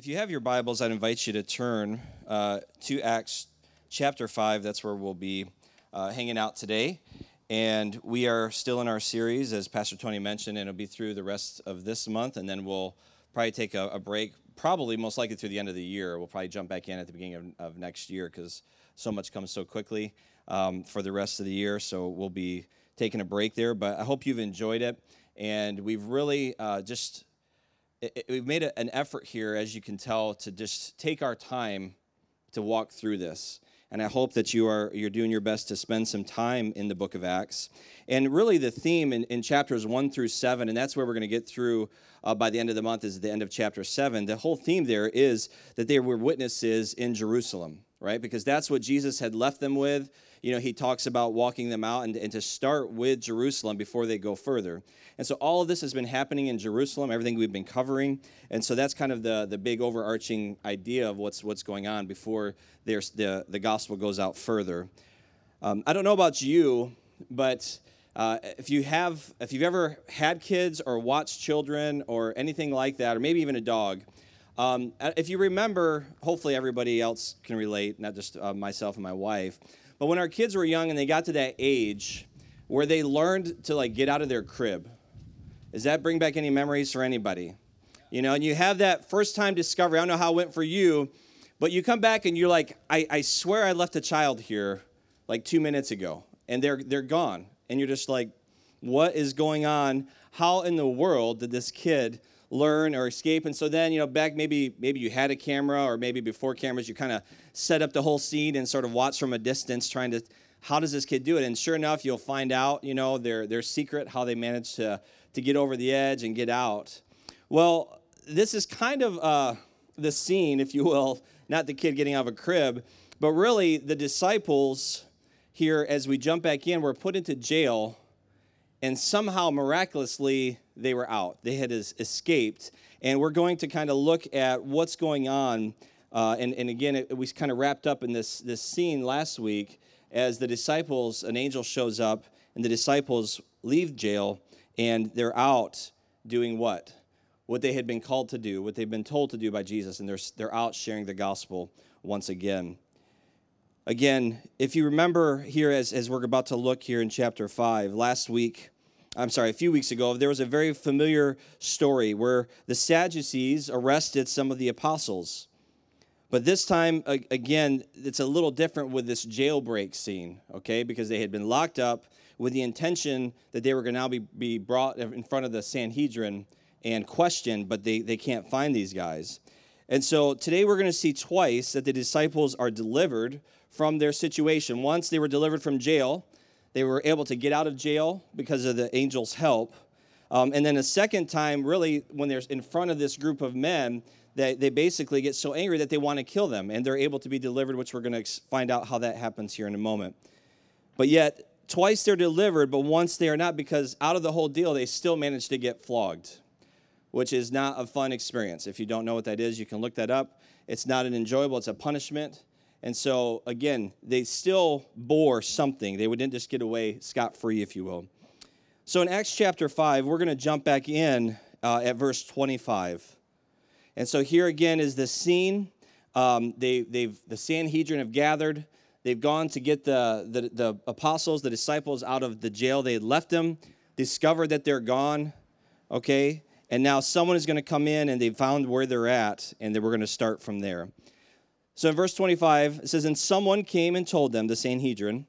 If you have your Bibles, I'd invite you to turn uh, to Acts chapter 5. That's where we'll be uh, hanging out today. And we are still in our series, as Pastor Tony mentioned, and it'll be through the rest of this month. And then we'll probably take a, a break, probably most likely through the end of the year. We'll probably jump back in at the beginning of, of next year because so much comes so quickly um, for the rest of the year. So we'll be taking a break there. But I hope you've enjoyed it. And we've really uh, just it, we've made a, an effort here, as you can tell, to just take our time to walk through this. And I hope that you are you're doing your best to spend some time in the book of Acts. And really, the theme in, in chapters one through seven, and that's where we're going to get through uh, by the end of the month, is the end of chapter seven. The whole theme there is that they were witnesses in Jerusalem, right? Because that's what Jesus had left them with you know, he talks about walking them out and, and to start with Jerusalem before they go further. And so all of this has been happening in Jerusalem, everything we've been covering. And so that's kind of the, the big overarching idea of what's, what's going on before there's the, the gospel goes out further. Um, I don't know about you, but uh, if you have, if you've ever had kids or watched children or anything like that, or maybe even a dog, um, if you remember, hopefully everybody else can relate, not just uh, myself and my wife. But when our kids were young and they got to that age where they learned to like get out of their crib, does that bring back any memories for anybody? You know, and you have that first time discovery. I don't know how it went for you, but you come back and you're like, I, I swear I left a child here like two minutes ago, and they're they're gone. And you're just like, what is going on? How in the world did this kid learn or escape. And so then, you know, back maybe maybe you had a camera or maybe before cameras, you kind of set up the whole scene and sort of watch from a distance, trying to how does this kid do it? And sure enough, you'll find out, you know, their their secret, how they managed to to get over the edge and get out. Well, this is kind of uh, the scene, if you will, not the kid getting out of a crib, but really the disciples here, as we jump back in, were put into jail and somehow miraculously they were out. They had escaped. And we're going to kind of look at what's going on. Uh, and, and again, it, we kind of wrapped up in this, this scene last week as the disciples, an angel shows up, and the disciples leave jail, and they're out doing what? What they had been called to do, what they've been told to do by Jesus, and they're, they're out sharing the gospel once again. Again, if you remember here, as, as we're about to look here in chapter 5, last week, I'm sorry, a few weeks ago, there was a very familiar story where the Sadducees arrested some of the apostles. But this time, again, it's a little different with this jailbreak scene, okay? Because they had been locked up with the intention that they were going to now be, be brought in front of the Sanhedrin and questioned, but they, they can't find these guys. And so today we're going to see twice that the disciples are delivered from their situation. Once they were delivered from jail, they were able to get out of jail because of the angel's help. Um, and then a second time, really, when they're in front of this group of men, they, they basically get so angry that they want to kill them, and they're able to be delivered, which we're going to find out how that happens here in a moment. But yet, twice they're delivered, but once they are not, because out of the whole deal, they still manage to get flogged, which is not a fun experience. If you don't know what that is, you can look that up. It's not an enjoyable, it's a punishment. And so, again, they still bore something. They wouldn't just get away scot free, if you will. So, in Acts chapter 5, we're going to jump back in uh, at verse 25. And so, here again is the scene. Um, they, they've, the Sanhedrin have gathered. They've gone to get the, the, the apostles, the disciples, out of the jail. They had left them, discovered that they're gone, okay? And now someone is going to come in and they've found where they're at, and then we're going to start from there. So in verse 25, it says, And someone came and told them, the Sanhedrin,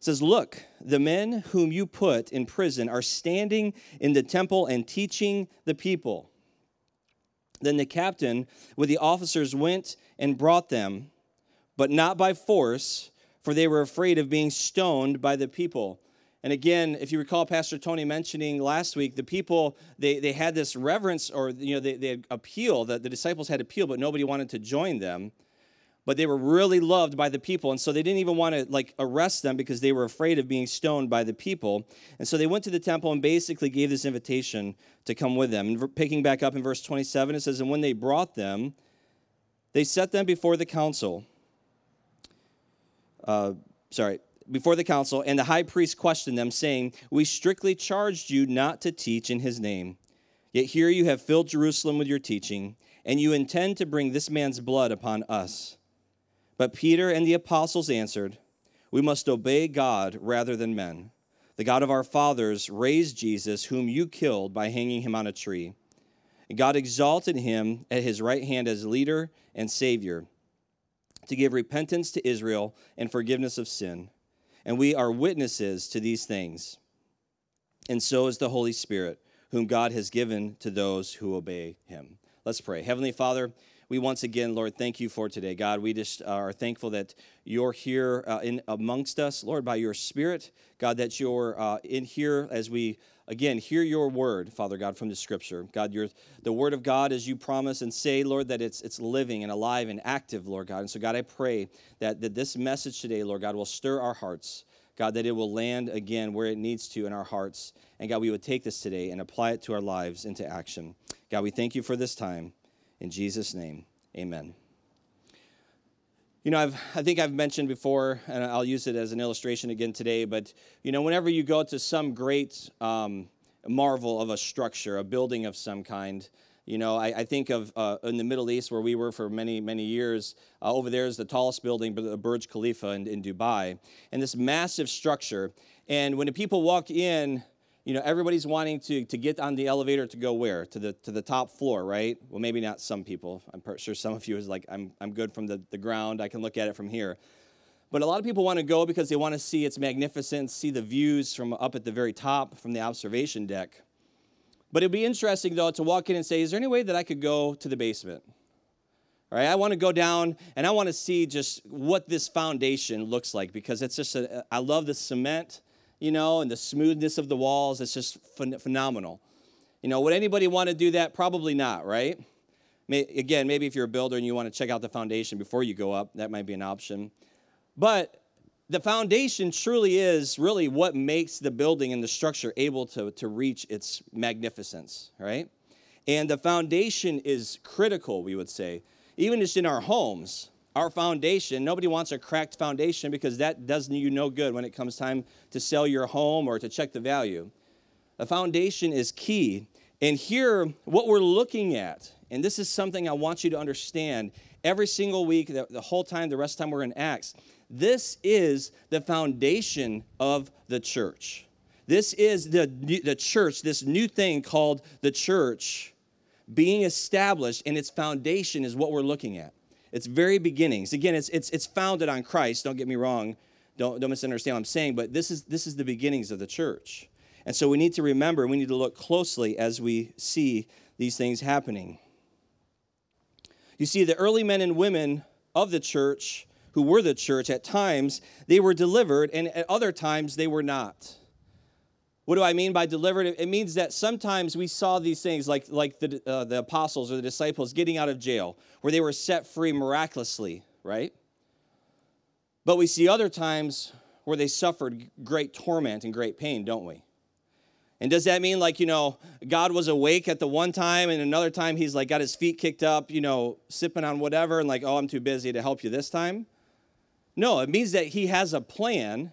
says, Look, the men whom you put in prison are standing in the temple and teaching the people. Then the captain with the officers went and brought them, but not by force, for they were afraid of being stoned by the people. And again, if you recall Pastor Tony mentioning last week, the people, they, they had this reverence or, you know, they, they had appeal, that the disciples had appeal, but nobody wanted to join them. But they were really loved by the people and so they didn't even want to like arrest them because they were afraid of being stoned by the people. And so they went to the temple and basically gave this invitation to come with them. And picking back up in verse 27 it says and when they brought them they set them before the council. Uh, sorry before the council and the high priest questioned them saying we strictly charged you not to teach in his name yet here you have filled jerusalem with your teaching and you intend to bring this man's blood upon us. But Peter and the apostles answered, We must obey God rather than men. The God of our fathers raised Jesus, whom you killed by hanging him on a tree. And God exalted him at his right hand as leader and savior to give repentance to Israel and forgiveness of sin. And we are witnesses to these things. And so is the Holy Spirit, whom God has given to those who obey him. Let's pray. Heavenly Father, we once again, Lord, thank you for today. God, we just are thankful that you're here uh, in amongst us, Lord, by your Spirit. God, that you're uh, in here as we again hear your word, Father God, from the Scripture. God, you're the Word of God as you promise and say, Lord, that it's it's living and alive and active, Lord God. And so, God, I pray that that this message today, Lord God, will stir our hearts. God, that it will land again where it needs to in our hearts. And God, we would take this today and apply it to our lives into action. God, we thank you for this time. In Jesus' name, amen. You know, I've, I think I've mentioned before, and I'll use it as an illustration again today, but, you know, whenever you go to some great um, marvel of a structure, a building of some kind, you know, I, I think of uh, in the Middle East where we were for many, many years. Uh, over there is the tallest building, the Burj Khalifa in, in Dubai, and this massive structure. And when the people walk in, you know, everybody's wanting to, to get on the elevator to go where? To the, to the top floor, right? Well, maybe not some people. I'm sure some of you is like, I'm, I'm good from the, the ground. I can look at it from here. But a lot of people want to go because they want to see its magnificence, see the views from up at the very top from the observation deck. But it'd be interesting, though, to walk in and say, is there any way that I could go to the basement? All right, I want to go down and I want to see just what this foundation looks like because it's just, a, I love the cement you know, and the smoothness of the walls. It's just ph- phenomenal. You know, would anybody want to do that? Probably not, right? May, again, maybe if you're a builder and you want to check out the foundation before you go up, that might be an option. But the foundation truly is really what makes the building and the structure able to, to reach its magnificence, right? And the foundation is critical, we would say, even just in our homes our foundation. Nobody wants a cracked foundation because that does you no good when it comes time to sell your home or to check the value. A foundation is key. And here, what we're looking at, and this is something I want you to understand every single week, the, whole time, the rest of the time we're in Acts, this is the foundation of the church. This is the, the church, this new thing called the church being established, and its foundation is what we're looking at its very beginnings. Again, it's, it's, it's founded on Christ. Don't get me wrong. Don't, don't misunderstand what I'm saying, but this is, this is the beginnings of the church. And so we need to remember, we need to look closely as we see these things happening. You see, the early men and women of the church, who were the church, at times they were delivered, and at other times they were not. What do I mean by delivered? It means that sometimes we saw these things like, like the, uh, the apostles or the disciples getting out of jail, where they were set free miraculously, right? But we see other times where they suffered great torment and great pain, don't we? And does that mean like, you know, God was awake at the one time and another time he's like got his feet kicked up, you know, sipping on whatever and like, oh, I'm too busy to help you this time? No, it means that he has a plan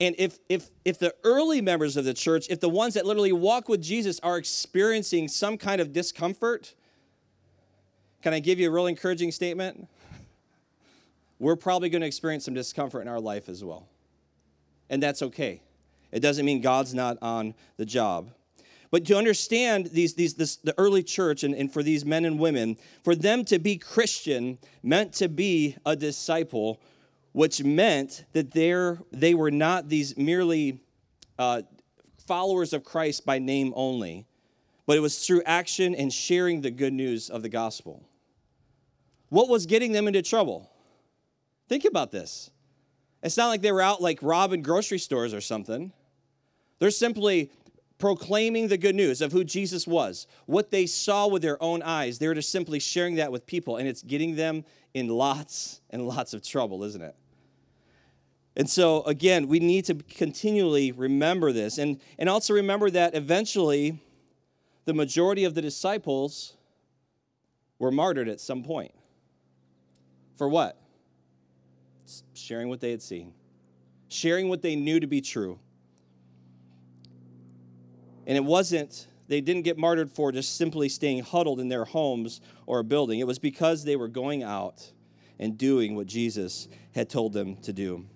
and if, if, if the early members of the church, if the ones that literally walk with Jesus are experiencing some kind of discomfort, can I give you a real encouraging statement? We're probably going to experience some discomfort in our life as well. And that's okay. It doesn't mean God's not on the job. But to understand these, these, this, the early church and, and for these men and women, for them to be Christian meant to be a disciple which meant that they were not these merely uh, followers of Christ by name only, but it was through action and sharing the good news of the gospel. What was getting them into trouble? Think about this. It's not like they were out like robbing grocery stores or something. They're simply proclaiming the good news of who Jesus was, what they saw with their own eyes. They're just simply sharing that with people, and it's getting them in lots and lots of trouble, isn't it? And so, again, we need to continually remember this. And, and also remember that eventually the majority of the disciples were martyred at some point. For what? Sharing what they had seen, sharing what they knew to be true. And it wasn't they didn't get martyred for just simply staying huddled in their homes or a building. It was because they were going out and doing what Jesus had told them to do.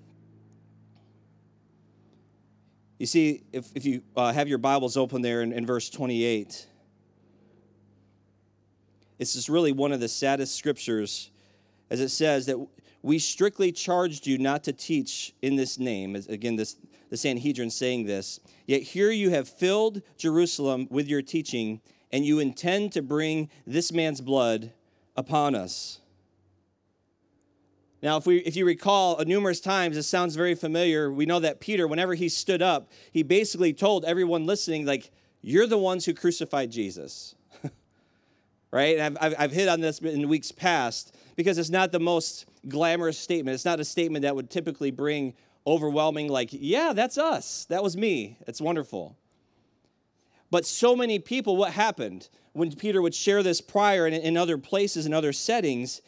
You see, if, if you uh, have your Bibles open there in, in verse 28, this is really one of the saddest scriptures, as it says that we strictly charged you not to teach in this name. Again, this, the Sanhedrin saying this. Yet here you have filled Jerusalem with your teaching, and you intend to bring this man's blood upon us. Now, if, we, if you recall, numerous times, this sounds very familiar. We know that Peter, whenever he stood up, he basically told everyone listening, like, you're the ones who crucified Jesus. right? And I've, I've hit on this in weeks past because it's not the most glamorous statement. It's not a statement that would typically bring overwhelming, like, yeah, that's us. That was me. It's wonderful. But so many people, what happened when Peter would share this prior and in other places and other settings?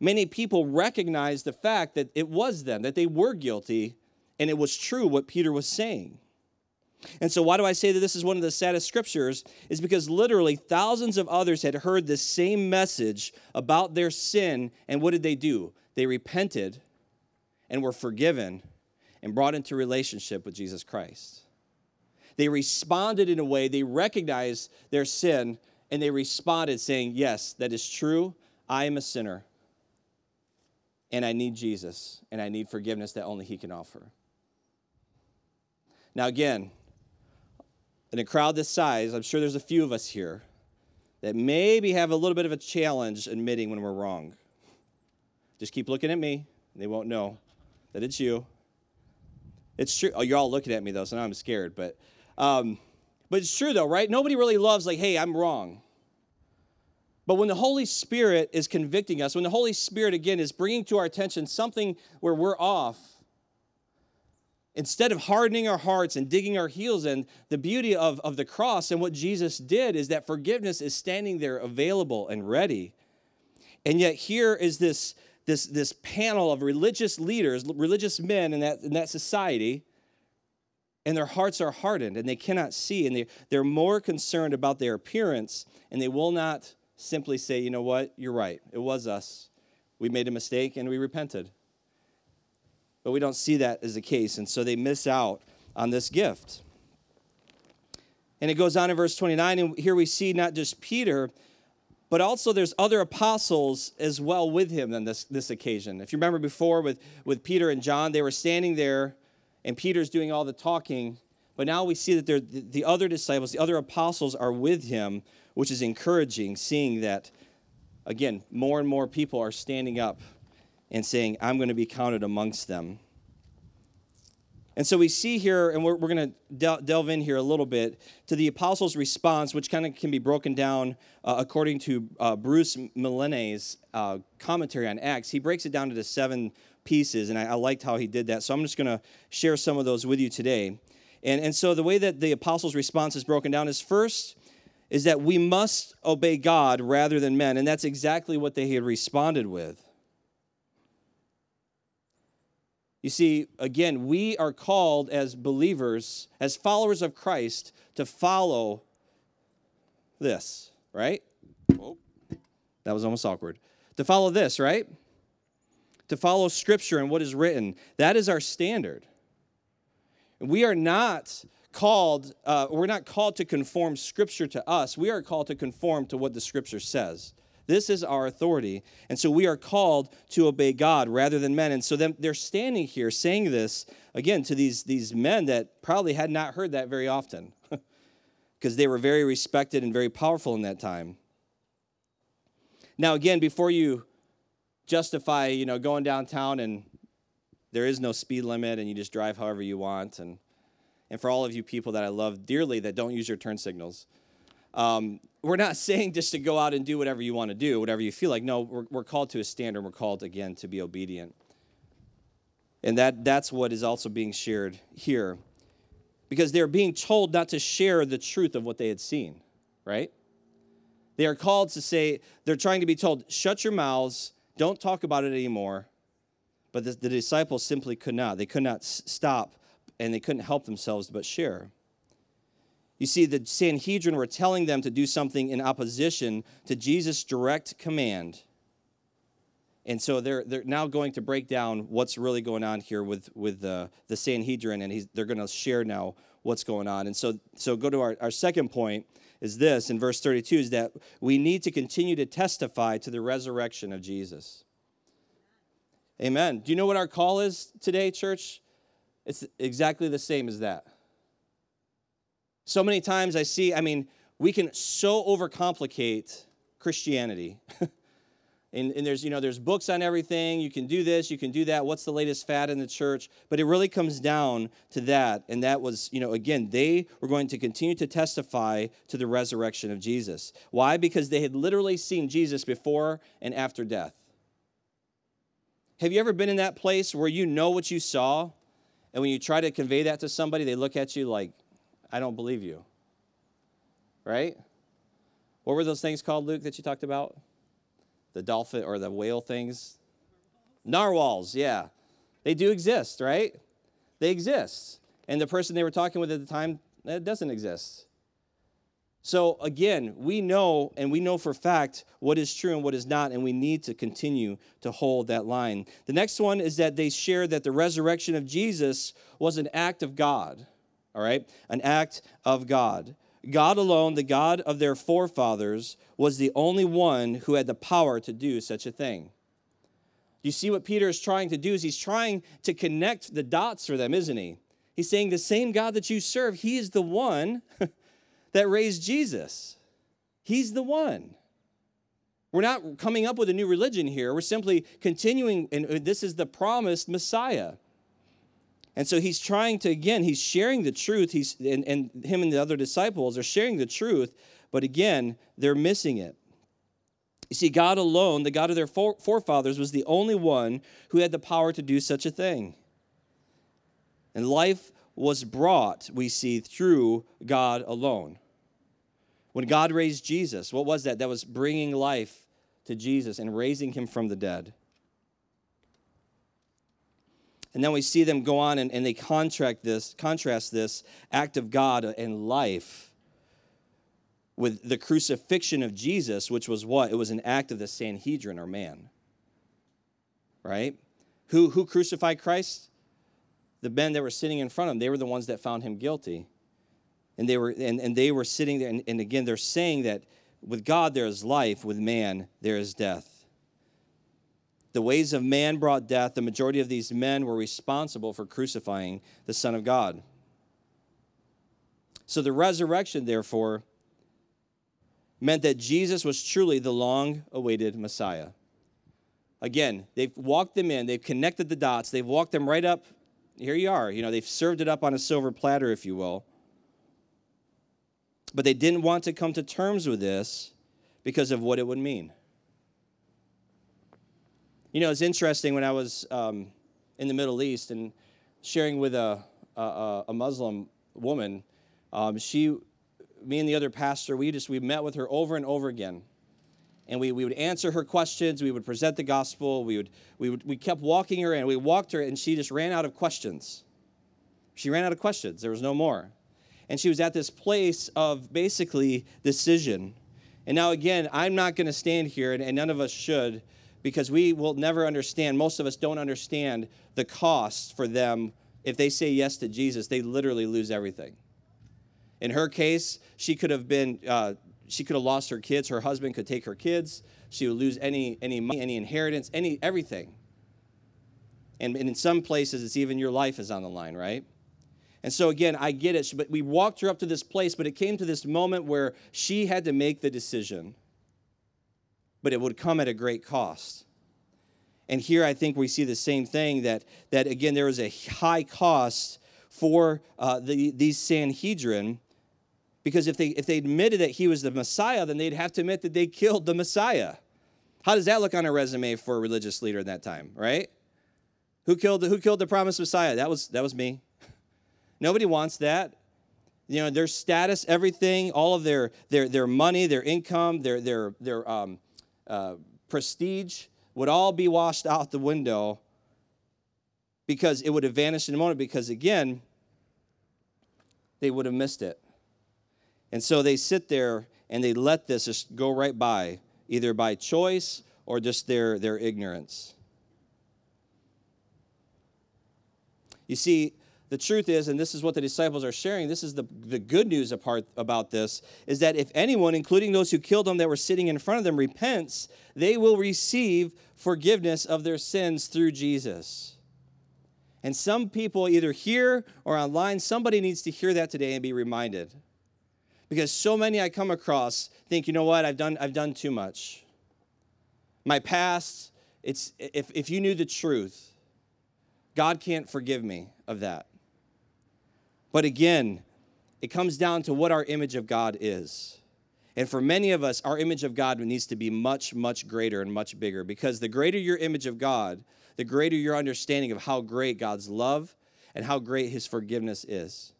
many people recognized the fact that it was them, that they were guilty, and it was true what Peter was saying. And so, why do I say that this is one of the saddest scriptures? Is because literally thousands of others had heard the same message about their sin, and what did they do? They repented and were forgiven and brought into relationship with Jesus Christ. They responded in a way, they recognized their sin, and they responded saying, Yes, that is true. I am a sinner and I need Jesus, and I need forgiveness that only He can offer. Now, again, in a crowd this size, I'm sure there's a few of us here that maybe have a little bit of a challenge admitting when we're wrong. Just keep looking at me, they won't know that it's you. It's true. Oh, you're all looking at me though, so now I'm scared. But, um, but it's true though, right? Nobody really loves like, hey, I'm wrong. But when the Holy Spirit is convicting us, when the Holy Spirit again is bringing to our attention something where we're off, instead of hardening our hearts and digging our heels in, the beauty of, of the cross and what Jesus did is that forgiveness is standing there available and ready. And yet, here is this, this, this panel of religious leaders, religious men in that, in that society, and their hearts are hardened and they cannot see, and they, they're more concerned about their appearance, and they will not simply say, you know what, you're right. It was us. We made a mistake and we repented. But we don't see that as the case, and so they miss out on this gift. And it goes on in verse 29, and here we see not just Peter, but also there's other apostles as well with him on this, this occasion. If you remember before with, with Peter and John, they were standing there, and Peter's doing all the talking. But now we see that the, the other disciples, the other apostles are with him, which is encouraging, seeing that, again, more and more people are standing up and saying, I'm going to be counted amongst them. And so we see here, and we're, we're going to del- delve in here a little bit to the apostles' response, which kind of can be broken down uh, according to uh, Bruce Milne's uh, commentary on Acts. He breaks it down into seven pieces, and I, I liked how he did that. So I'm just going to share some of those with you today. And, and so the way that the apostles' response is broken down is first, is that we must obey God rather than men. And that's exactly what they had responded with. You see, again, we are called as believers, as followers of Christ, to follow this, right? Oh, that was almost awkward. To follow this, right? To follow Scripture and what is written. That is our standard. We are not called, uh, we're not called to conform Scripture to us. We are called to conform to what the Scripture says. This is our authority. And so we are called to obey God rather than men. And so them, they're standing here saying this, again, to these, these men that probably had not heard that very often because they were very respected and very powerful in that time. Now, again, before you justify, you know, going downtown and there is no speed limit and you just drive however you want and and for all of you people that I love dearly that don't use your turn signals. Um, we're not saying just to go out and do whatever you want to do, whatever you feel like. No, we're, we're called to a standard. We're called, again, to be obedient. And that, that's what is also being shared here. Because they're being told not to share the truth of what they had seen, right? They are called to say, they're trying to be told, shut your mouths, don't talk about it anymore. But the, the disciples simply could not. They could not stop and they couldn't help themselves but share. You see, the Sanhedrin were telling them to do something in opposition to Jesus' direct command. And so they're, they're now going to break down what's really going on here with, with the, the Sanhedrin, and they're going to share now what's going on. And so, so go to our, our second point is this in verse 32 is that we need to continue to testify to the resurrection of Jesus. Amen. Do you know what our call is today, church? It's exactly the same as that. So many times I see, I mean, we can so overcomplicate Christianity. and, and, there's, you know, there's books on everything. You can do this, you can do that. What's the latest fad in the church? But it really comes down to that. And that was, you know, again, they were going to continue to testify to the resurrection of Jesus. Why? Because they had literally seen Jesus before and after death. Have you ever been in that place where you know what you saw? And when you try to convey that to somebody, they look at you like, I don't believe you. Right? What were those things called, Luke, that you talked about? The dolphin or the whale things? Narwhals, yeah. They do exist, right? They exist. And the person they were talking with at the time, eh, that doesn't exist. So again, we know and we know for fact what is true and what is not, and we need to continue to hold that line. The next one is that they share that the resurrection of Jesus was an act of God all right? An act of God. God alone, the God of their forefathers, was the only one who had the power to do such a thing. You see what Peter is trying to do is he's trying to connect the dots for them, isn't he? He's saying the same God that you serve, he is the one that raised Jesus. He's the one. We're not coming up with a new religion here. We're simply continuing, and uh, this is the promised Messiah. And so he's trying to, again, he's sharing the truth. He's, and, and him and the other disciples are sharing the truth, but again, they're missing it. You see, God alone, the God of their forefathers, was the only one who had the power to do such a thing. And life was brought, we see, through God alone. When God raised Jesus, what was that? That was bringing life to Jesus and raising him from the dead. And then we see them go on and, and they contract this, contrast this act of God and life with the crucifixion of Jesus, which was what? It was an act of the Sanhedrin or man. Right? Who, who crucified Christ? The men that were sitting in front of him, they were the ones that found him guilty. And they were, and, and they were sitting there, and, and again, they're saying that with God there is life, with man there is death. The ways of man brought death. The majority of these men were responsible for crucifying the Son of God. So the resurrection, therefore, meant that Jesus was truly the long awaited Messiah. Again, they've walked them in, they've connected the dots, they've walked them right up. Here you are. You know, they've served it up on a silver platter, if you will. But they didn't want to come to terms with this because of what it would mean. You know, it's interesting when I was um, in the Middle East and sharing with a, a, a Muslim woman. Um, she, me and the other pastor, we just we met with her over and over again, and we, we would answer her questions. We would present the gospel. We would we would we kept walking her, and we walked her, and she just ran out of questions. She ran out of questions. There was no more, and she was at this place of basically decision. And now again, I'm not going to stand here, and, and none of us should because we will never understand, most of us don't understand the cost for them. If they say yes to Jesus, they literally lose everything. In her case, she could have been, uh, she could have lost her kids. Her husband could take her kids. She would lose any, any money, any inheritance, any, everything. And, and in some places, it's even your life is on the line, right? And so again, I get it, but we walked her up to this place, but it came to this moment where she had to make the decision but it would come at a great cost. And here I think we see the same thing that, that again, there was a high cost for uh, the, these Sanhedrin because if they, if they admitted that he was the Messiah, then they'd have to admit that they killed the Messiah. How does that look on a resume for a religious leader in that time, right? Who killed the, who killed the promised Messiah? That was, that was me. Nobody wants that you know their status everything all of their their their money their income their their their um, uh, prestige would all be washed out the window because it would have vanished in a moment because again they would have missed it And so they sit there and they let this just go right by, either by choice or just their, their ignorance. You see, the truth is, and this is what the disciples are sharing, this is the, the good news apart, about this, is that if anyone, including those who killed them that were sitting in front of them, repents, they will receive forgiveness of their sins through Jesus. And some people, either here or online, somebody needs to hear that today and be reminded. Because so many I come across think, you know what, I've done, I've done too much. My past, it's, if, if you knew the truth, God can't forgive me of that. But again, it comes down to what our image of God is. And for many of us, our image of God needs to be much, much greater and much bigger because the greater your image of God, the greater your understanding of how great God's love and how great his forgiveness is.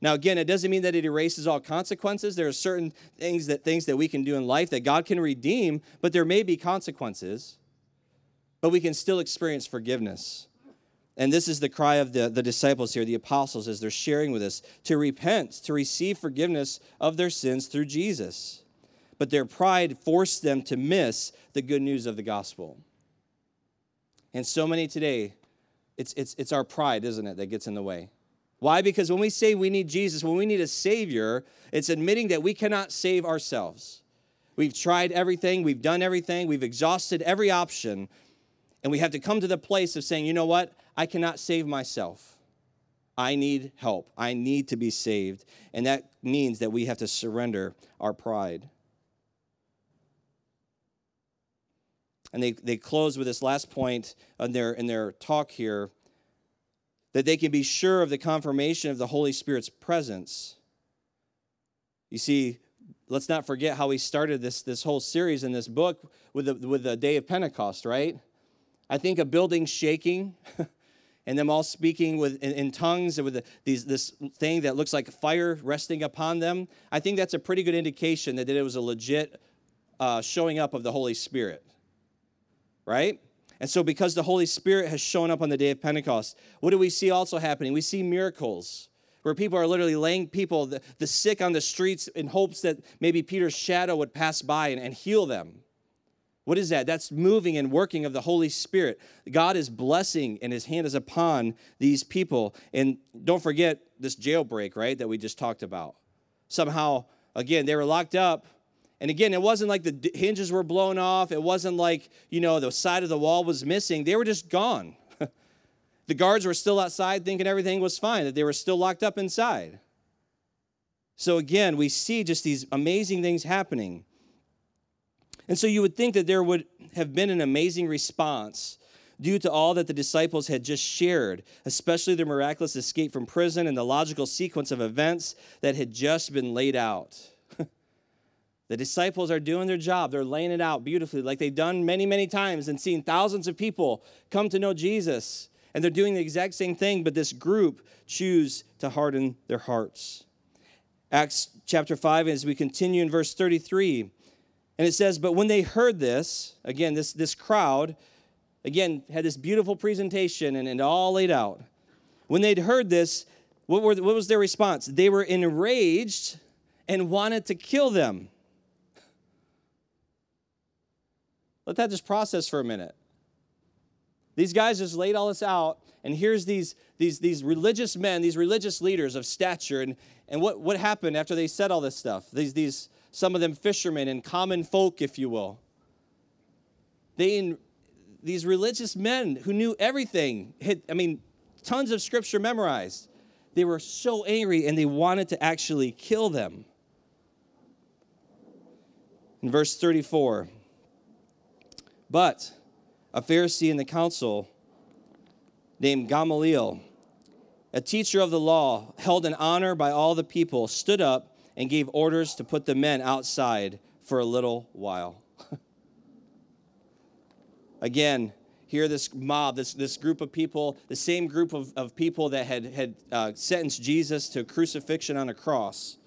Now, again, it doesn't mean that it erases all consequences. There are certain things that things that we can do in life that God can redeem, but there may be consequences. But we can still experience forgiveness. And this is the cry of the, the disciples here, the apostles, as they're sharing with us to repent, to receive forgiveness of their sins through Jesus. But their pride forced them to miss the good news of the gospel. And so many today, it's, it's, it's our pride, isn't it, that gets in the way. Why? Because when we say we need Jesus, when we need a Savior, it's admitting that we cannot save ourselves. We've tried everything, we've done everything, we've exhausted every option, and we have to come to the place of saying, you know what? I cannot save myself. I need help. I need to be saved. And that means that we have to surrender our pride. And they, they close with this last point in their, in their talk here that they can be sure of the confirmation of the Holy Spirit's presence. You see, let's not forget how we started this, this whole series in this book with the, with the day of Pentecost, right? I think a building shaking and them all speaking with, in, in tongues with the, these, this thing that looks like fire resting upon them, I think that's a pretty good indication that it was a legit uh, showing up of the Holy Spirit. Right? And so, because the Holy Spirit has shown up on the day of Pentecost, what do we see also happening? We see miracles where people are literally laying people, the, the sick on the streets, in hopes that maybe Peter's shadow would pass by and, and heal them. What is that? That's moving and working of the Holy Spirit. God is blessing and his hand is upon these people. And don't forget this jailbreak, right, that we just talked about. Somehow, again, they were locked up. And again, it wasn't like the hinges were blown off. It wasn't like, you know, the side of the wall was missing. They were just gone. the guards were still outside thinking everything was fine, that they were still locked up inside. So again, we see just these amazing things happening. And so you would think that there would have been an amazing response due to all that the disciples had just shared, especially their miraculous escape from prison and the logical sequence of events that had just been laid out. the disciples are doing their job. They're laying it out beautifully, like they've done many, many times and seen thousands of people come to know Jesus. And they're doing the exact same thing, but this group choose to harden their hearts. Acts chapter 5, as we continue in verse 33, and it says, But when they heard this, again, this, this crowd, again, had this beautiful presentation and, and all laid out. When they'd heard this, what, were, what was their response? They were enraged and wanted to kill them. Let that just process for a minute. These guys just laid all this out, and here's these, these, these religious men, these religious leaders of stature. And, and what, what happened after they said all this stuff? These, these, some of them fishermen and common folk, if you will. They, these religious men who knew everything, had, I mean, tons of scripture memorized. They were so angry and they wanted to actually kill them. In verse 34, but a Pharisee in the council named Gamaliel, a teacher of the law, held in honor by all the people, stood up and gave orders to put the men outside for a little while. Again, here this mob, this, this group of people, the same group of, of people that had, had uh, sentenced Jesus to crucifixion on a cross,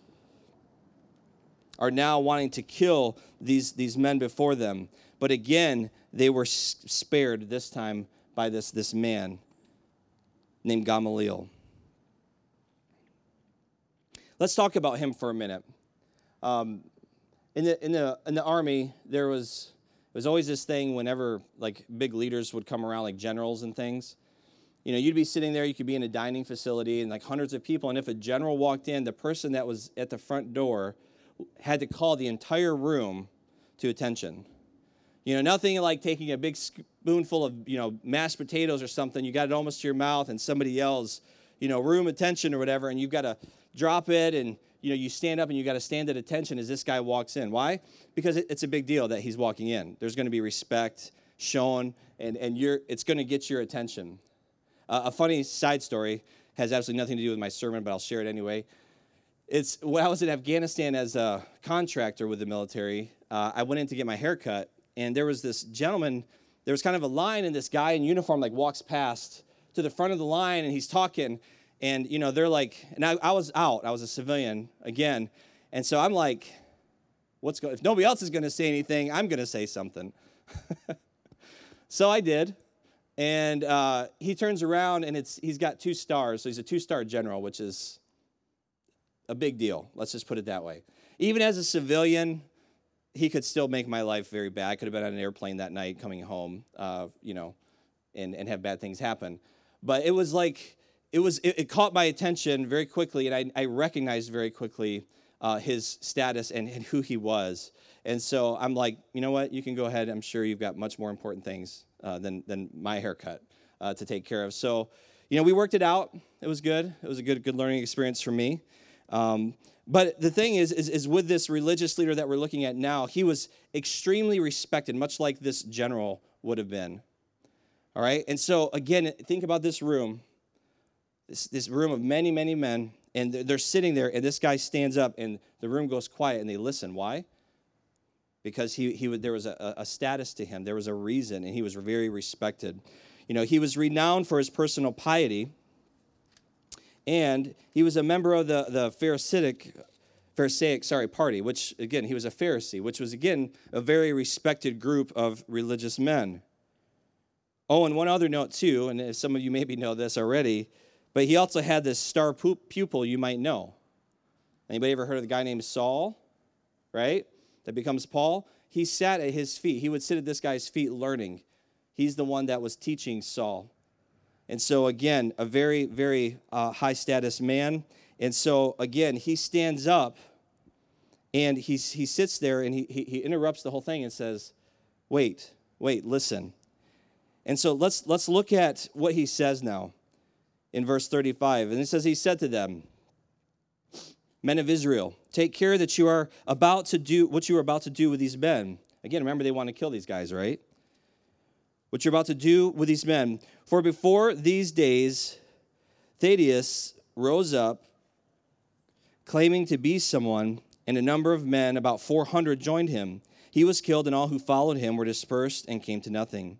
are now wanting to kill these, these men before them. But again, they were spared this time by this, this man named Gamaliel. Let's talk about him for a minute. Um, in the in the in the army, there was there was always this thing whenever like big leaders would come around, like generals and things. You know, you'd be sitting there, you could be in a dining facility and like hundreds of people, and if a general walked in, the person that was at the front door had to call the entire room to attention. You know, nothing like taking a big spoonful of, you know, mashed potatoes or something, you got it almost to your mouth and somebody yells, you know, room attention or whatever, and you've got to drop it and, you know, you stand up and you got to stand at attention as this guy walks in. Why? Because it's a big deal that he's walking in. There's going to be respect shown and, and you're, it's going to get your attention. Uh, a funny side story has absolutely nothing to do with my sermon, but I'll share it anyway. It's when I was in Afghanistan as a contractor with the military, uh, I went in to get my hair cut, and there was this gentleman there was kind of a line and this guy in uniform like walks past to the front of the line and he's talking and you know they're like and i, I was out. I was a civilian again. And so i'm like what's going if nobody else is going to say anything i'm going to say something. So i did. And uh, he turns around and it's he's got two stars. So he's a two-star general which is a big deal. Let's just put it that way. Even as a civilian he could still make my life very bad. I could have been on an airplane that night coming home, uh, you know, and, and have bad things happen. But it was like, it was it, it caught my attention very quickly, and I, I recognized very quickly uh, his status and, and who he was. And so I'm like, you know what? You can go ahead. I'm sure you've got much more important things uh, than, than my haircut uh, to take care of. So, you know, we worked it out. It was good. It was a good, good learning experience for me. Um, but the thing is, is, is, with this religious leader that we're looking at now, he was extremely respected, much like this general would have been. All right? And so, again, think about this room this, this room of many, many men, and they're, sitting there, and this guy stands up, and the room goes quiet, and they listen. Why? Because he, he there was a, a status to him, there was a reason, and he was very respected. You know, he was renowned for his personal piety and he was a member of the, the Pharisaic, Pharisaic sorry, party, which, again, he was a Pharisee, which was, again, a very respected group of religious men. Oh, and one other note, too, and some of you maybe know this already, but he also had this star pupil you might know. Anybody ever heard of the guy named Saul? Right? That becomes Paul? He sat at his feet. He would sit at this guy's feet learning. He's the one that was teaching Saul. And so, again, a very, very uh, high status man. And so, again, he stands up and he's, he sits there and he, he, he interrupts the whole thing and says, Wait, wait, listen. And so let's, let's look at what he says now in verse 35. And it says, He said to them, Men of Israel, take care that you are about to do what you are about to do with these men. Again, remember, they want to kill these guys, right? what you're about to do with these men. For before these days, Theudas rose up, claiming to be someone, and a number of men, about 400, joined him. He was killed, and all who followed him were dispersed and came to nothing.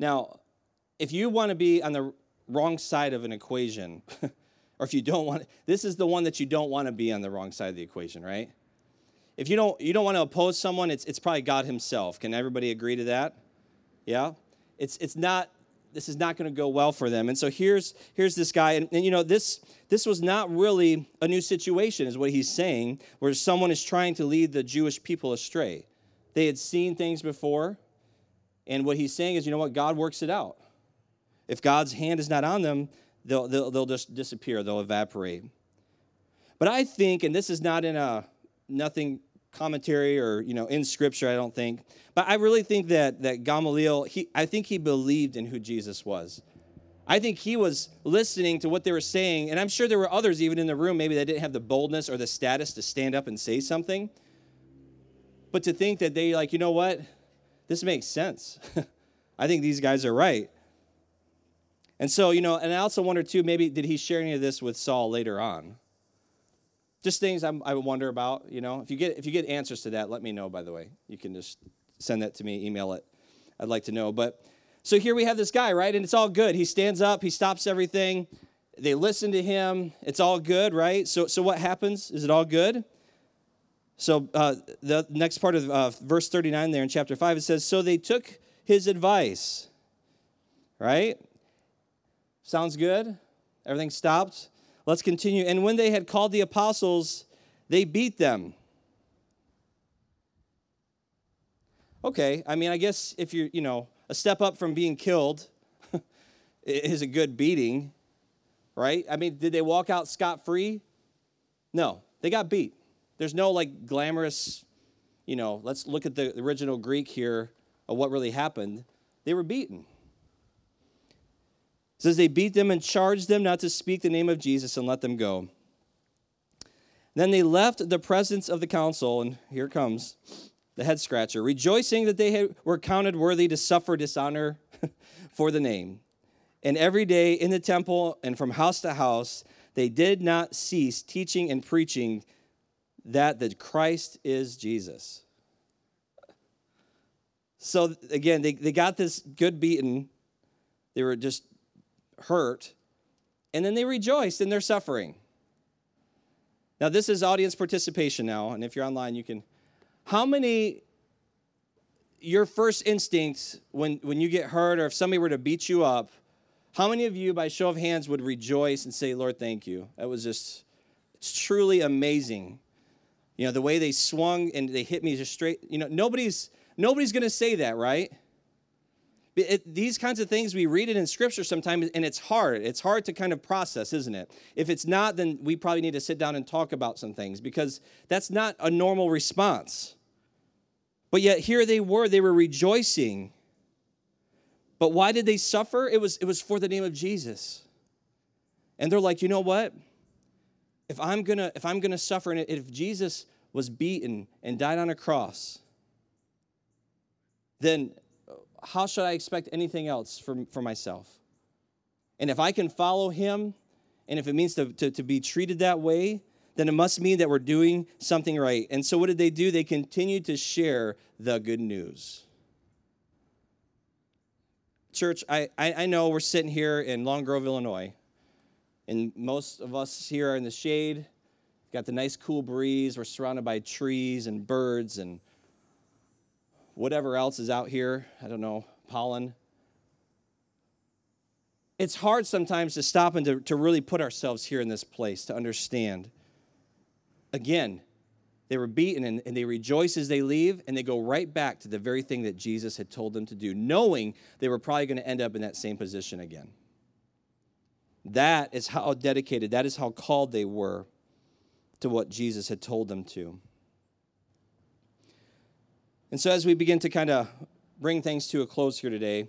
Now, if you want to be on the wrong side of an equation, or if you don't want, this is the one that you don't want to be on the wrong side of the equation, right? If you don't, you don't want to oppose someone, it's, it's probably God Himself. Can everybody agree to that? Yeah? It's, it's not, this is not going to go well for them. And so here's, here's this guy. And, and, you know, this, this was not really a new situation, is what he's saying, where someone is trying to lead the Jewish people astray. They had seen things before. And what he's saying is, you know what? God works it out. If God's hand is not on them, they'll, they'll, they'll just disappear, they'll evaporate. But I think, and this is not in a nothing commentary or you know in scripture i don't think but i really think that that gamaliel he i think he believed in who jesus was i think he was listening to what they were saying and i'm sure there were others even in the room maybe that didn't have the boldness or the status to stand up and say something but to think that they like you know what this makes sense i think these guys are right and so you know and i also wonder too maybe did he share any of this with saul later on just things I'm, i wonder about. You know, if you get if you get answers to that, let me know. By the way, you can just send that to me, email it. I'd like to know. But so here we have this guy, right? And it's all good. He stands up, he stops everything. They listen to him. It's all good, right? So so what happens? Is it all good? So uh, the next part of uh, verse 39 there in chapter 5, it says, So they took his advice, right? Sounds good? Everything stopped? Let's continue. And when they had called the apostles, they beat them. Okay, I mean, I guess if you're, you know, a step up from being killed is a good beating, right? I mean, did they walk out scot free? No, they got beat. There's no like glamorous, you know, let's look at the original Greek here of what really happened. They were beaten. It says they beat them and charged them not to speak the name of Jesus and let them go. Then they left the presence of the council, and here comes the head scratcher, rejoicing that they were counted worthy to suffer dishonor for the name. And every day in the temple and from house to house, they did not cease teaching and preaching that that Christ is Jesus. So again, they, they got this good beaten. They were just hurt, and then they rejoiced in their suffering. Now, this is audience participation now, and if you're online, you can. How many, your first instinct when, when you get hurt or if somebody were to beat you up, how many of you, by show of hands, would rejoice and say, Lord, thank you? That was just, it's truly amazing. You know, the way they swung and they hit me just straight, you know, nobody's, nobody's going to say that, right? It, these kinds of things we read it in scripture sometimes and it's hard. It's hard to kind of process isn't it? If it's not then we probably need to sit down and talk about some things because that's not a normal response. But yet here they were they were rejoicing. But why did they suffer? It was it was for the name of jesus. And they're like you know what if i'm gonna if i'm gonna suffer and if jesus was beaten and died on a cross then how should I expect anything else for, for myself? And if I can follow him, and if it means to, to, to be treated that way, then it must mean that we're doing something right. And so, what did they do? They continued to share the good news. Church, I, I, I know we're sitting here in Long Grove, Illinois, and most of us here are in the shade. Got the nice cool breeze. We're surrounded by trees and birds and whatever else is out here. I don't know, pollen. It's hard sometimes to stop and to, to really put ourselves here in this place to understand. Again, they were beaten and, and they rejoice as they leave, and they go right back to the very thing that Jesus had told them to do, knowing they were probably going to end up in that same position again. That is how dedicated, that is how called they were to what Jesus had told them to. And so, as we begin to kind of bring things to a close here today,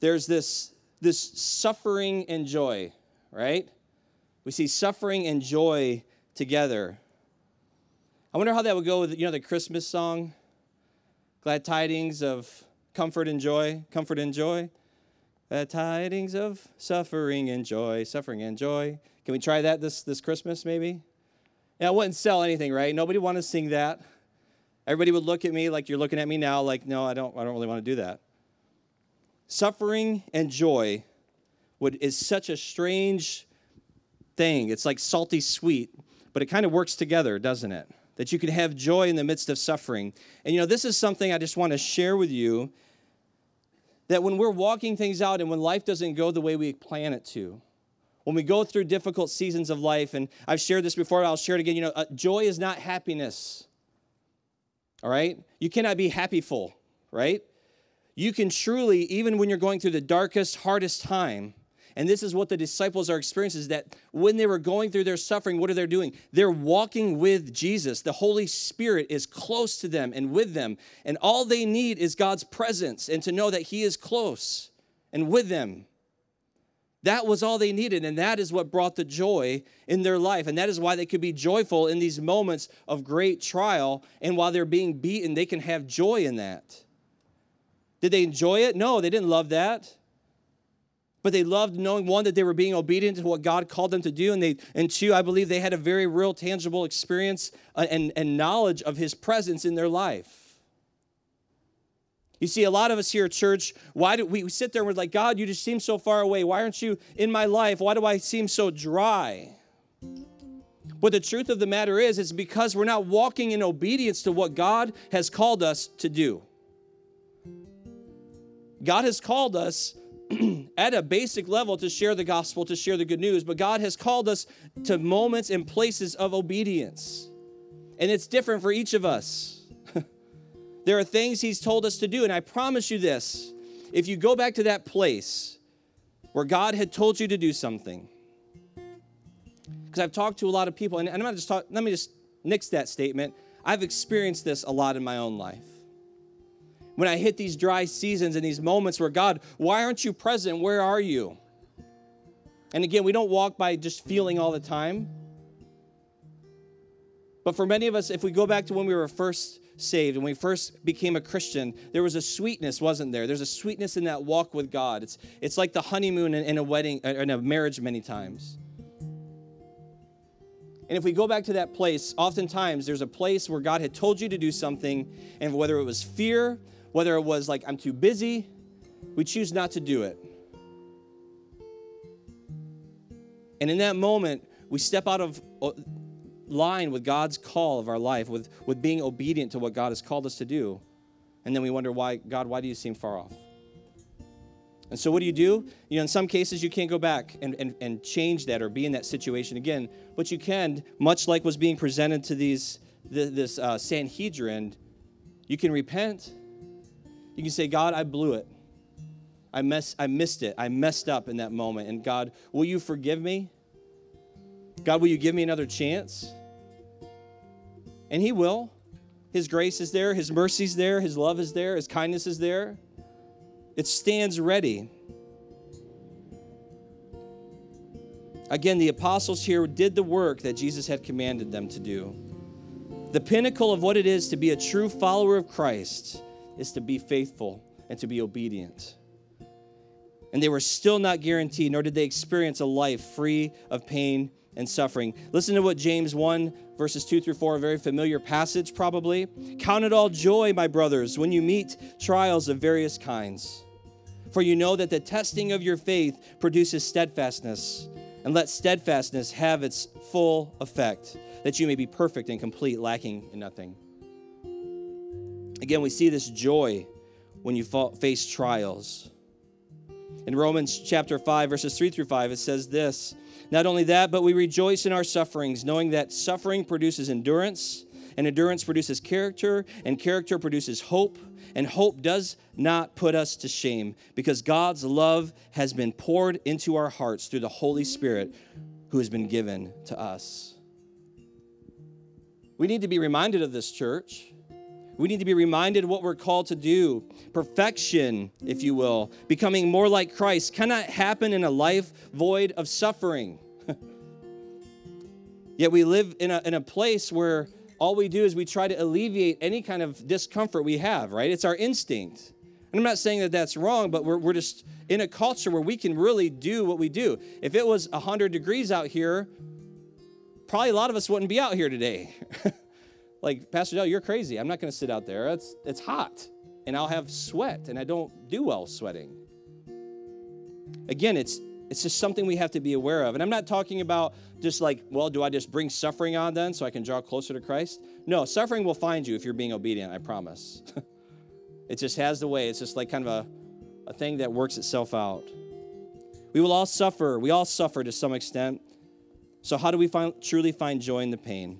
there's this, this suffering and joy, right? We see suffering and joy together. I wonder how that would go with, you know, the Christmas song, Glad Tidings of Comfort and Joy, Comfort and Joy. Glad tidings of suffering and joy, suffering and joy. Can we try that this, this Christmas, maybe? Yeah, it wouldn't sell anything, right? Nobody want to sing that. Everybody would look at me like you're looking at me now, like, no, I don't, I don't really want to do that. Suffering and joy would, is such a strange thing. It's like salty sweet, but it kind of works together, doesn't it? That you can have joy in the midst of suffering. And you know, this is something I just want to share with you that when we're walking things out and when life doesn't go the way we plan it to, when we go through difficult seasons of life, and I've shared this before, I'll share it again. You know, uh, joy is not happiness all right? You cannot be happy full, right? You can truly, even when you're going through the darkest, hardest time, and this is what the disciples are experiencing is that when they were going through their suffering, what are they doing? They're walking with Jesus. The Holy Spirit is close to them and with them. And all they need is God's presence and to know that He is close and with them. That was all they needed, and that is what brought the joy in their life. And that is why they could be joyful in these moments of great trial. And while they're being beaten, they can have joy in that. Did they enjoy it? No, they didn't love that. But they loved knowing one that they were being obedient to what God called them to do, and they and two, I believe they had a very real, tangible experience uh, and, and knowledge of His presence in their life. You see, a lot of us here at church, why do we sit there and we're like, God, you just seem so far away. Why aren't you in my life? Why do I seem so dry? But the truth of the matter is, it's because we're not walking in obedience to what God has called us to do. God has called us at a basic level to share the gospel, to share the good news, but God has called us to moments and places of obedience. And it's different for each of us. there are things He's told us to do, and I promise you this if you go back to that place where God had told you to do something, because I've talked to a lot of people, and I'm not just talking, let me just nix that statement. I've experienced this a lot in my own life when I hit these dry seasons and these moments where, God, why aren't you present? Where are you? And again, we don't walk by just feeling all the time. But for many of us, if we go back to when we were first saved, when we first became a Christian, there was a sweetness, wasn't there? There's a sweetness in that walk with God. It's, it's like the honeymoon in, in a wedding, uh, in a marriage, many times. And if we go back to that place, oftentimes there's a place where God had told you to do something, and whether it was fear, whether it was like, I'm too busy, we choose not to do it. And in that moment, we step out of uh, line with God's call of our life, with, with being obedient to what God has called us to do. And then we wonder, why, God, why do you seem far off? And so, what do you do? You know, in some cases, you can't go back and, and, and change that or be in that situation again. But you can, much like was being presented to these, this uh, Sanhedrin, you can repent you can say, God, I blew it. I, mess, I missed it. I messed up in that moment. And God, will you forgive me? God, will you give me another chance? And He will. His grace is there, His mercy is there, His love is there, His kindness is there. It stands ready. Again, the apostles here did the work that Jesus had commanded them to do. The pinnacle of what it is to be a true follower of Christ is to be faithful and to be obedient. And they were still not guaranteed, nor did they experience a life free of pain and suffering. Listen to what James 1, verses 2 through 4, a very familiar passage probably. Count it all joy, my brothers, when you meet trials of various kinds. For you know that the testing of your faith produces steadfastness, and let steadfastness have its full effect, that you may be perfect and complete, lacking in nothing. Again, we see this joy when you face trials. In Romans chapter 5, verses 3 through 5, it says this Not only that, but we rejoice in our sufferings, knowing that suffering produces endurance, and endurance produces character, and character produces hope. And hope does not put us to shame, because God's love has been poured into our hearts through the Holy Spirit who has been given to us. We need to be reminded of this, church. We need to be reminded what we're called to do. Perfection, if you will, becoming more like Christ, cannot happen in a life void of suffering. Yet we live in a, in a place where all we do is we try to alleviate any kind of discomfort we have, right? It's our instinct. And I'm not saying that that's wrong, but we're, we're just in a culture where we can really do what we do. If it was 100 degrees out here, probably a lot of us wouldn't be out here today. like, Pastor Dell, you're crazy. I'm not going to sit out there. It's, it's hot, and I'll have sweat, and I don't do well sweating. Again, it's it's just something we have to be aware of. And I'm not talking about just like, well, do I just bring suffering on then so I can draw closer to Christ? No, suffering will find you if you're being obedient, I promise. it just has the way. It's just like kind of a, a thing that works itself out. We will all suffer. We all suffer to some extent. So, how do we find, truly find joy in the pain?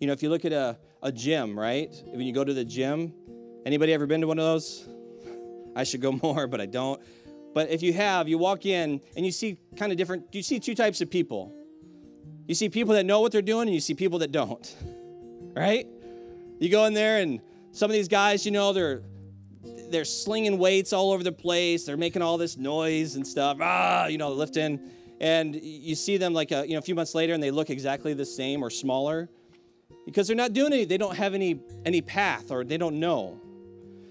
You know, if you look at a, a gym, right? When you go to the gym, anybody ever been to one of those? I should go more, but I don't. But if you have, you walk in and you see kind of different, you see two types of people. You see people that know what they're doing and you see people that don't, right? You go in there and some of these guys, you know, they're they're slinging weights all over the place. They're making all this noise and stuff. Ah, you know, lifting. And you see them like a, you know, a few months later and they look exactly the same or smaller because they're not doing any, they don't have any, any path or they don't know.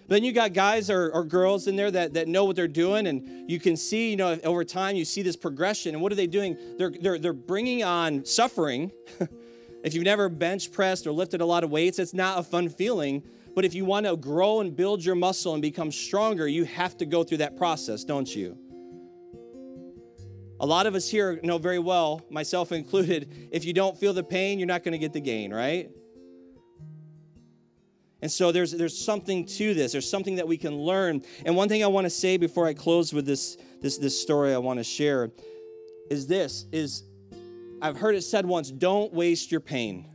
then you got guys or, or girls in there that, that know what they're doing, and you can see, you know, over time you see this progression. And what are they doing? They're, they're, they're bringing on suffering. if you've never bench pressed or lifted a lot of weights, it's not a fun feeling. But if you want to grow and build your muscle and become stronger, you have to go through that process, don't you? A lot of us here know very well, myself included, if you don't feel the pain, you're not going to get the gain, right? And so there's, there's something to this. There's something that we can learn. And one thing I want to say before I close with this, this, this story I want to share is this is I've heard it said once, don't waste your pain.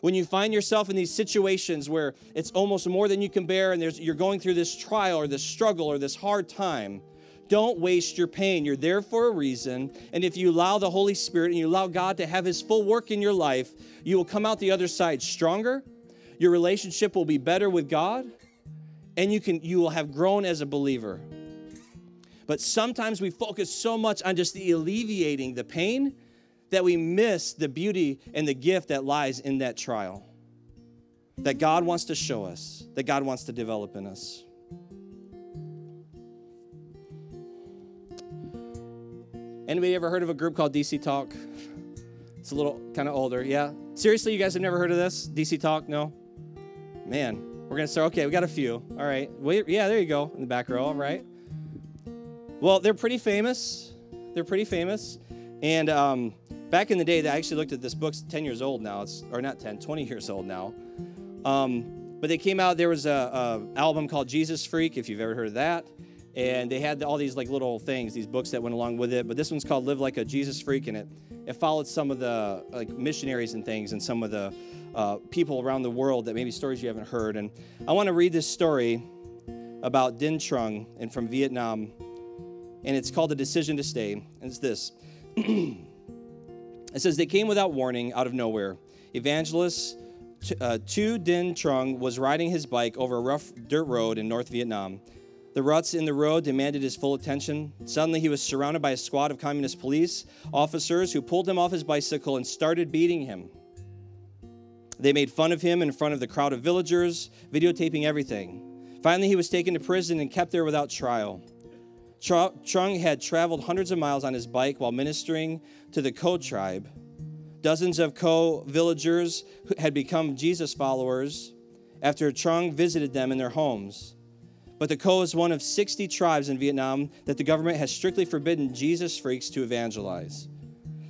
When you find yourself in these situations where it's almost more than you can bear and there's you're going through this trial or this struggle or this hard time, don't waste your pain. You're there for a reason. And if you allow the Holy Spirit and you allow God to have His full work in your life, you will come out the other side stronger your relationship will be better with God, and you can you will have grown as a believer. But sometimes we focus so much on just the alleviating the pain that we miss the beauty and the gift that lies in that trial. That God wants to show us, that God wants to develop in us. Anybody ever heard of a group called DC Talk? It's a little kind of older, yeah. Seriously, you guys have never heard of this? DC Talk? No? Man, we're to start. Okay, we got a few. All right. Wait, yeah, there you go in the back row. All right. Well, they're pretty famous. They're pretty famous. And um, back in the day, I actually looked at this book's 10 years old now. It's or not 10, 20 years old now. Um, but they came out. There was a album called Jesus Freak, if you've ever heard of that and they had all these like little things these books that went along with it but this one's called live like a jesus freak and it it followed some of the like missionaries and things and some of the uh, people around the world that maybe stories you haven't heard. And I want to read this story about Dinh Trung and from Vietnam, and it's called The Decision to Stay. And it's this it says, They came without warning out of nowhere. Evangelist uh, Tu Dinh Trung was riding his bike over a rough dirt road in North Vietnam. The ruts in the road demanded his full attention. Suddenly, he was surrounded by a squad of communist police officers who pulled him off his bicycle and started beating him. They made fun of him in front of the crowd of villagers, videotaping everything. Finally, he was taken to prison and kept there without trial. Trung had traveled hundreds of miles on his bike while ministering to the Ko tribe. Dozens of Ko villagers had become Jesus followers after Trung visited them in their homes. But the Ko is one of 60 tribes in Vietnam that the government has strictly forbidden Jesus freaks to evangelize.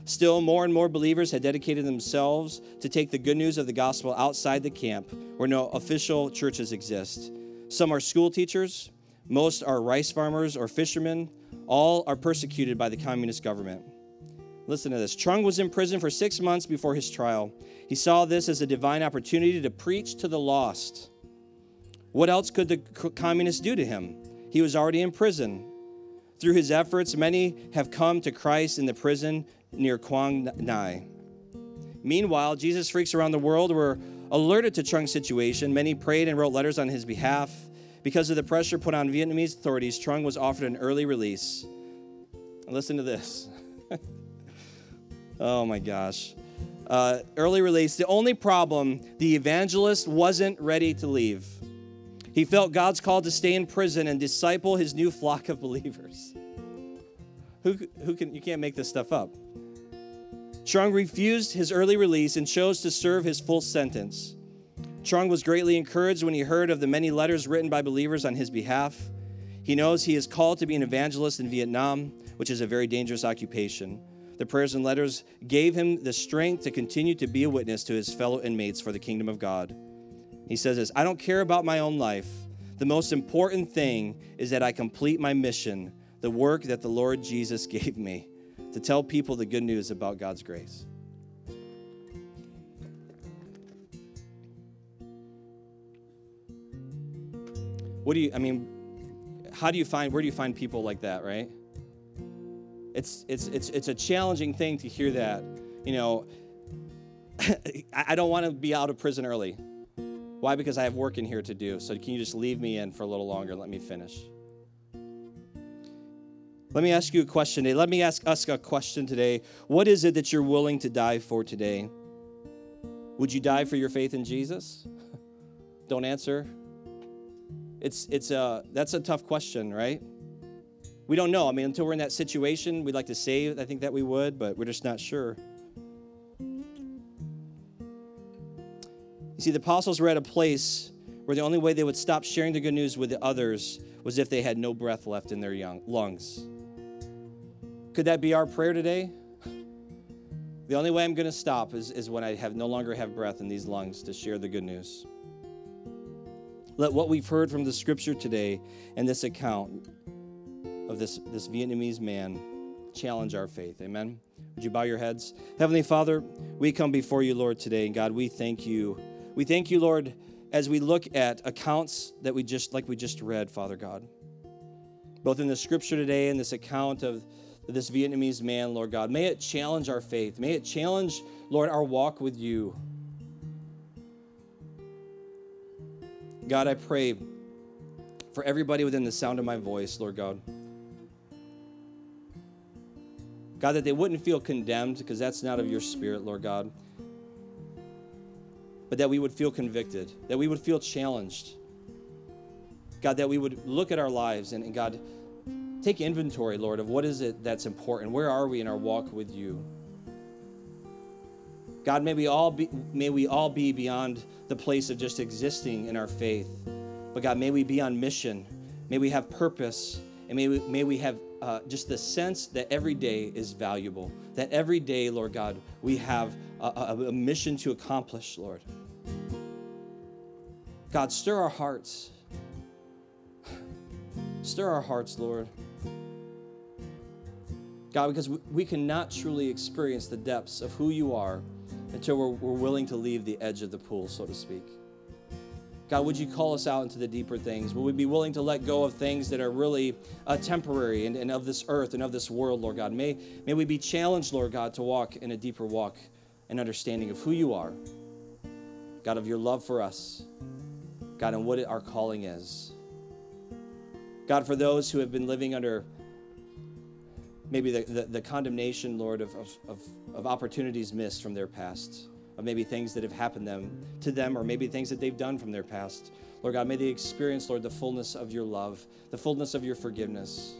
Still, more and more believers had dedicated themselves to take the good news of the gospel outside the camp where no official churches exist. Some are school teachers, most are rice farmers or fishermen, all are persecuted by the communist government. Listen to this. Trung was in prison for six months before his trial. He saw this as a divine opportunity to preach to the lost. What else could the communists do to him? He was already in prison. Through his efforts, many have come to Christ in the prison near Quang Ngai. Meanwhile, Jesus freaks around the world were alerted to Trung's situation. Many prayed and wrote letters on his behalf. Because of the pressure put on Vietnamese authorities, Trung was offered an early release. Listen to this. oh my gosh. Uh, early release. The only problem, the evangelist wasn't ready to leave. He felt God's call to stay in prison and disciple his new flock of believers. Who, who can, you can't make this stuff up. Trung refused his early release and chose to serve his full sentence. Trung was greatly encouraged when he heard of the many letters written by believers on his behalf. He knows he is called to be an evangelist in Vietnam, which is a very dangerous occupation. The prayers and letters gave him the strength to continue to be a witness to his fellow inmates for the kingdom of God. He says this I don't care about my own life. The most important thing is that I complete my mission the work that the Lord Jesus gave me to tell people the good news about God's grace. What do you, I mean, how do you find, where do you find people like that, right? It's, it's, it's, it's a challenging thing to hear that. You know, I don't want to be out of prison early. Why? Because I have work in here to do. So can you just leave me in for a little longer and let me finish? Let me ask you a question today. Let me ask us a question today. What is it that you're willing to die for today? Would you die for your faith in Jesus? Don't answer. It's, it's a, that's a tough question, right? We don't know. I mean, until we're in that situation, we'd like to say, I think that we would, but we're just not sure. You see, the apostles were at a place where the only way they would stop sharing the good news with the others was if they had no breath left in their young lungs. Could that be our prayer today? The only way I'm going to stop is, is when I have no longer have breath in these lungs to share the good news. Let what we've heard from the scripture today and this account of this, this Vietnamese man challenge our faith. Amen. Would you bow your heads? Heavenly Father, we come before you, Lord, today. And God, we thank you. We thank you, Lord, as we look at accounts that we just, like we just read, Father God. Both in the scripture today and this account of this Vietnamese man, Lord God. May it challenge our faith. May it challenge, Lord, our walk with you. God, I pray for everybody within the sound of my voice, Lord God. God, that they wouldn't feel condemned because that's not of your spirit, Lord God. But that we would feel convicted, that we would feel challenged. God, that we would look at our lives and, and God, take inventory, Lord, of what is it that's important. Where are we in our walk with you? God, may we all be, may we all be beyond the place of just existing in our faith. But God, may we be on mission. May we have purpose. And may we, may we have uh, just the sense that every day is valuable. That every day, Lord God, we have a, a, mission to accomplish, Lord. God, stir our hearts. Stir our hearts, Lord. God, because we, we cannot truly experience the depths of who you are until we're, we're willing to leave the edge of the pool, so to speak. God, would you call us out into the deeper things? Will we be willing to let go of things that are really uh, temporary and, and of this earth and of this world, Lord God? May, may we be challenged, Lord God, to walk in a deeper walk and understanding of who you are, God, of your love for us, God, and what our calling is. God, for those who have been living under maybe the, the, the condemnation, Lord, of, of, of, of opportunities missed from their past, of maybe things that have happened them, to them, or maybe things that they've done from their past. Lord God, may they experience, Lord, the fullness of your love, the fullness of your forgiveness.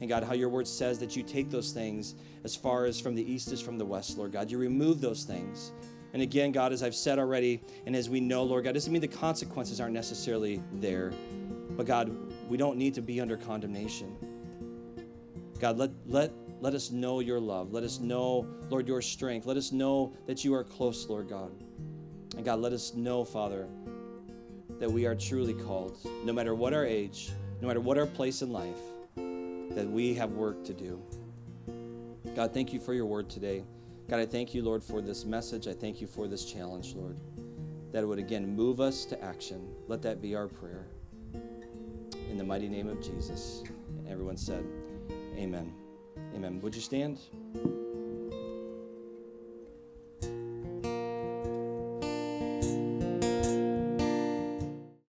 And God, how your word says that you take those things as far as from the east is from the west, Lord God. You remove those things. And again, God, as I've said already, and as we know, Lord God, doesn't mean the consequences aren't necessarily there. But God, we don't need to be under condemnation. God, let, let, let us know your love. Let us know, Lord, your strength. Let us know that you are close, Lord God. And God, let us know, Father, that we are truly called, no matter what our age, no matter what our place in life, that we have work to do. God, thank you for your word today. God, I thank you, Lord, for this message. I thank you for this challenge, Lord, that it would again move us to action. Let that be our prayer. In the mighty name of Jesus. And everyone said, Amen. Amen. Would you stand?